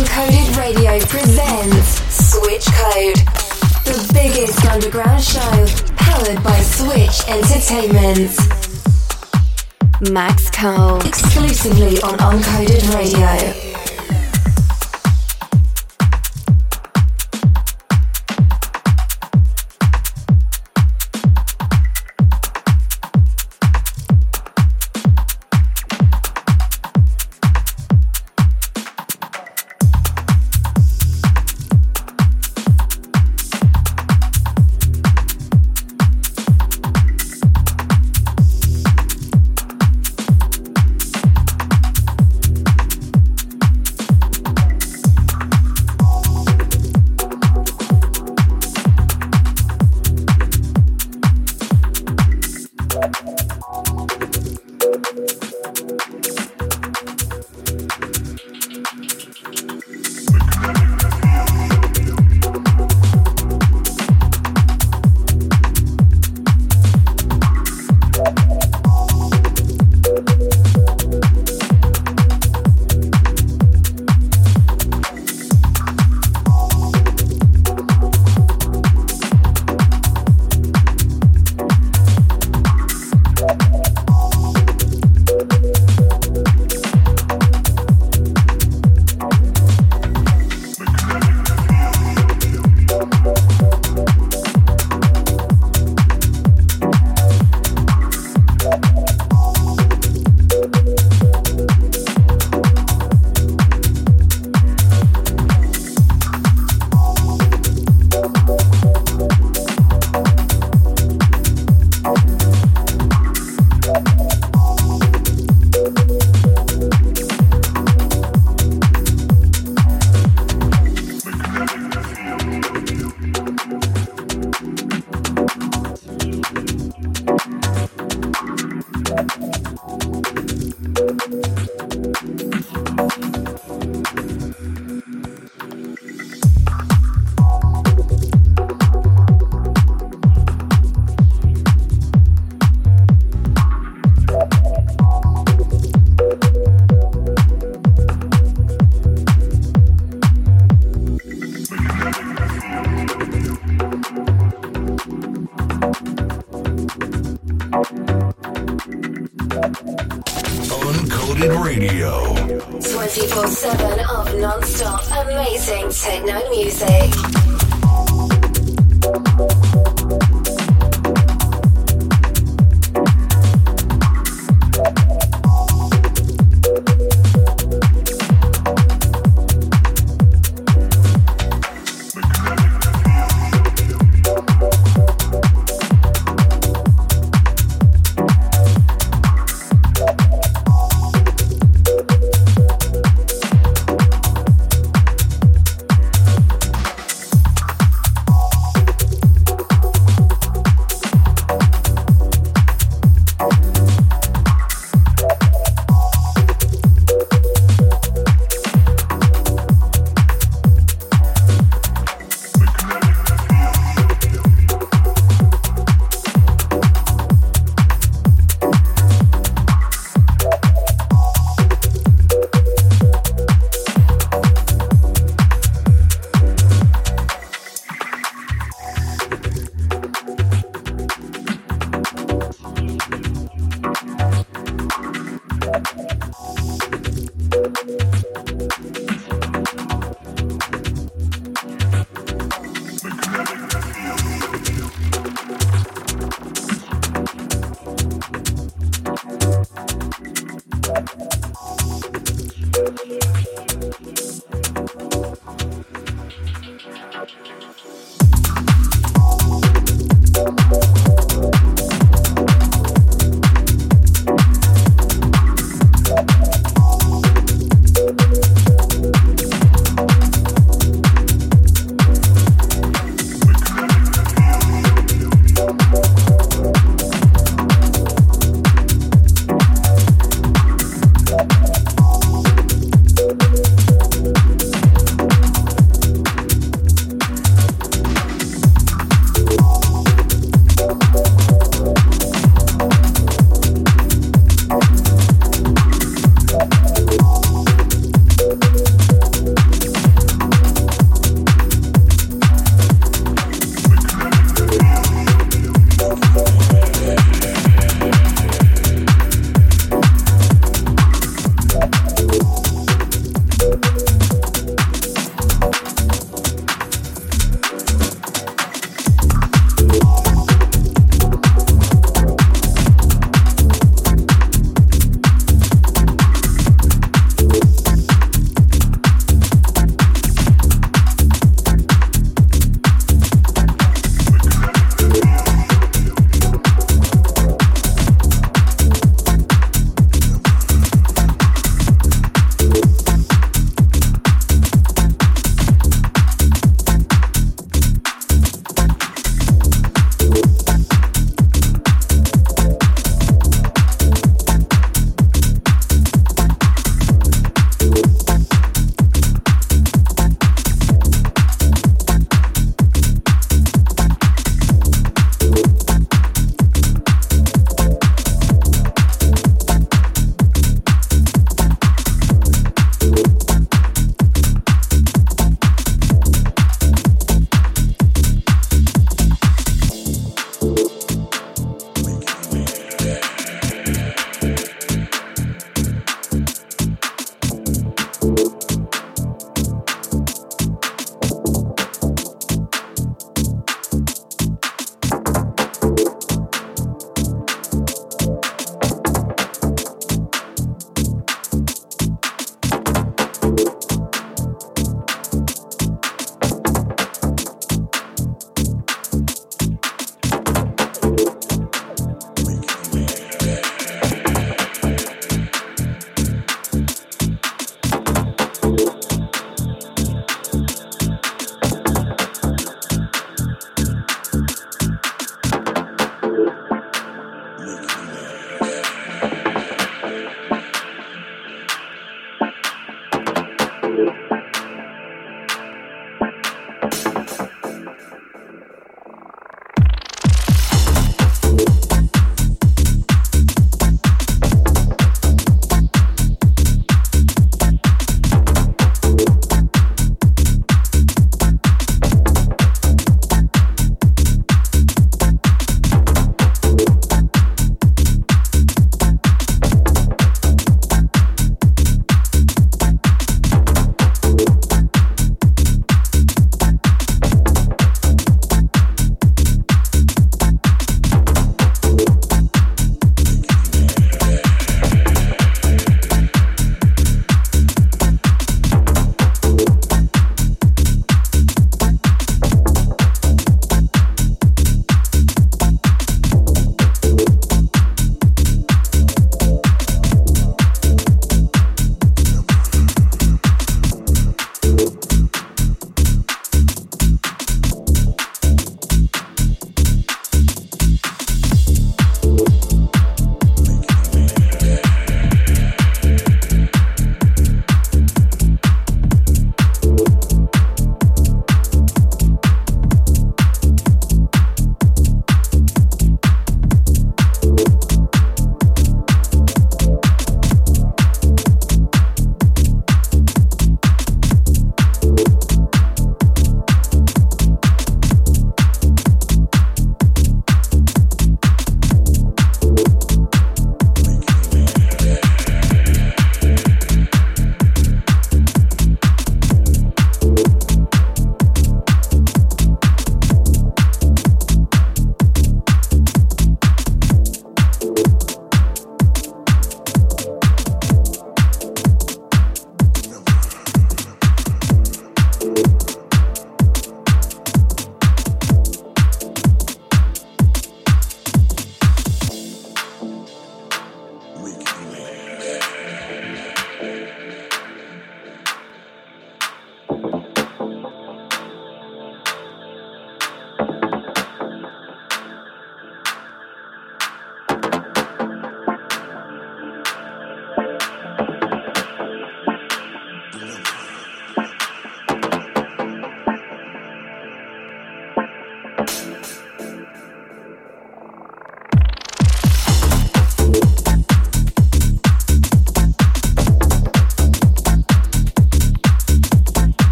Uncoded Radio presents Switch Code, the biggest underground show powered by Switch Entertainment. Max Cole, exclusively on Uncoded Radio.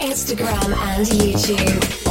Instagram and YouTube.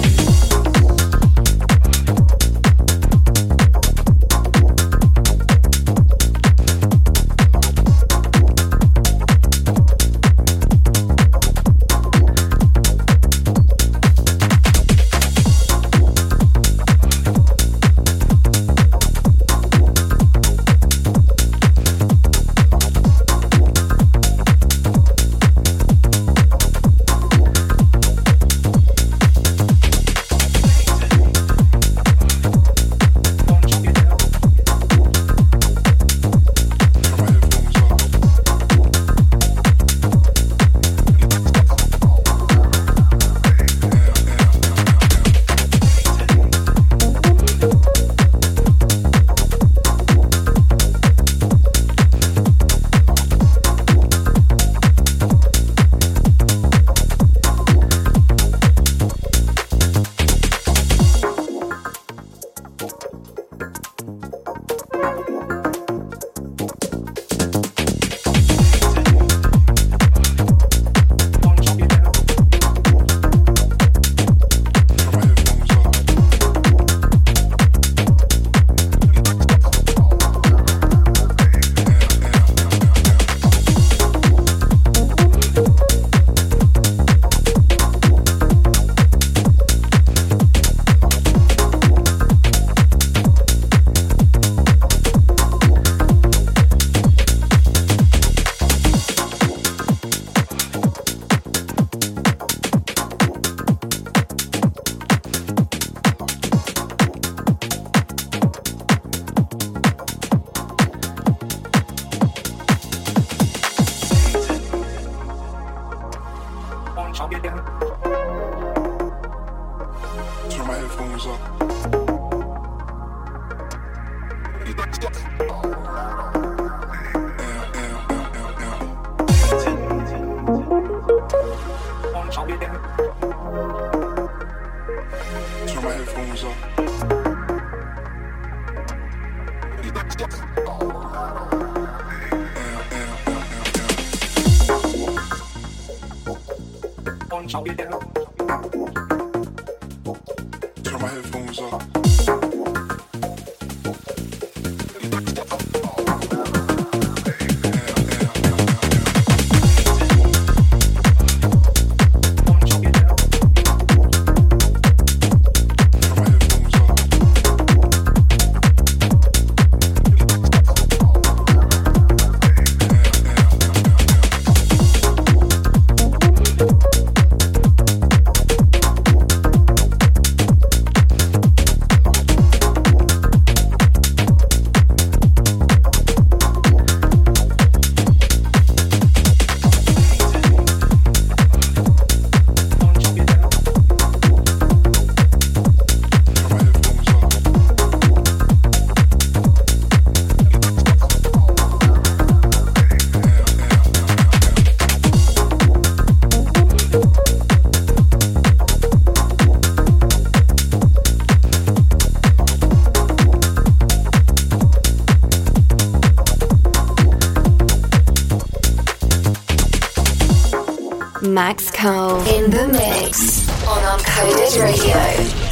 Max Cole in the mix on Uncoded Radio.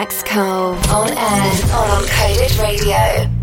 Max Cole on air on Uncoded Radio.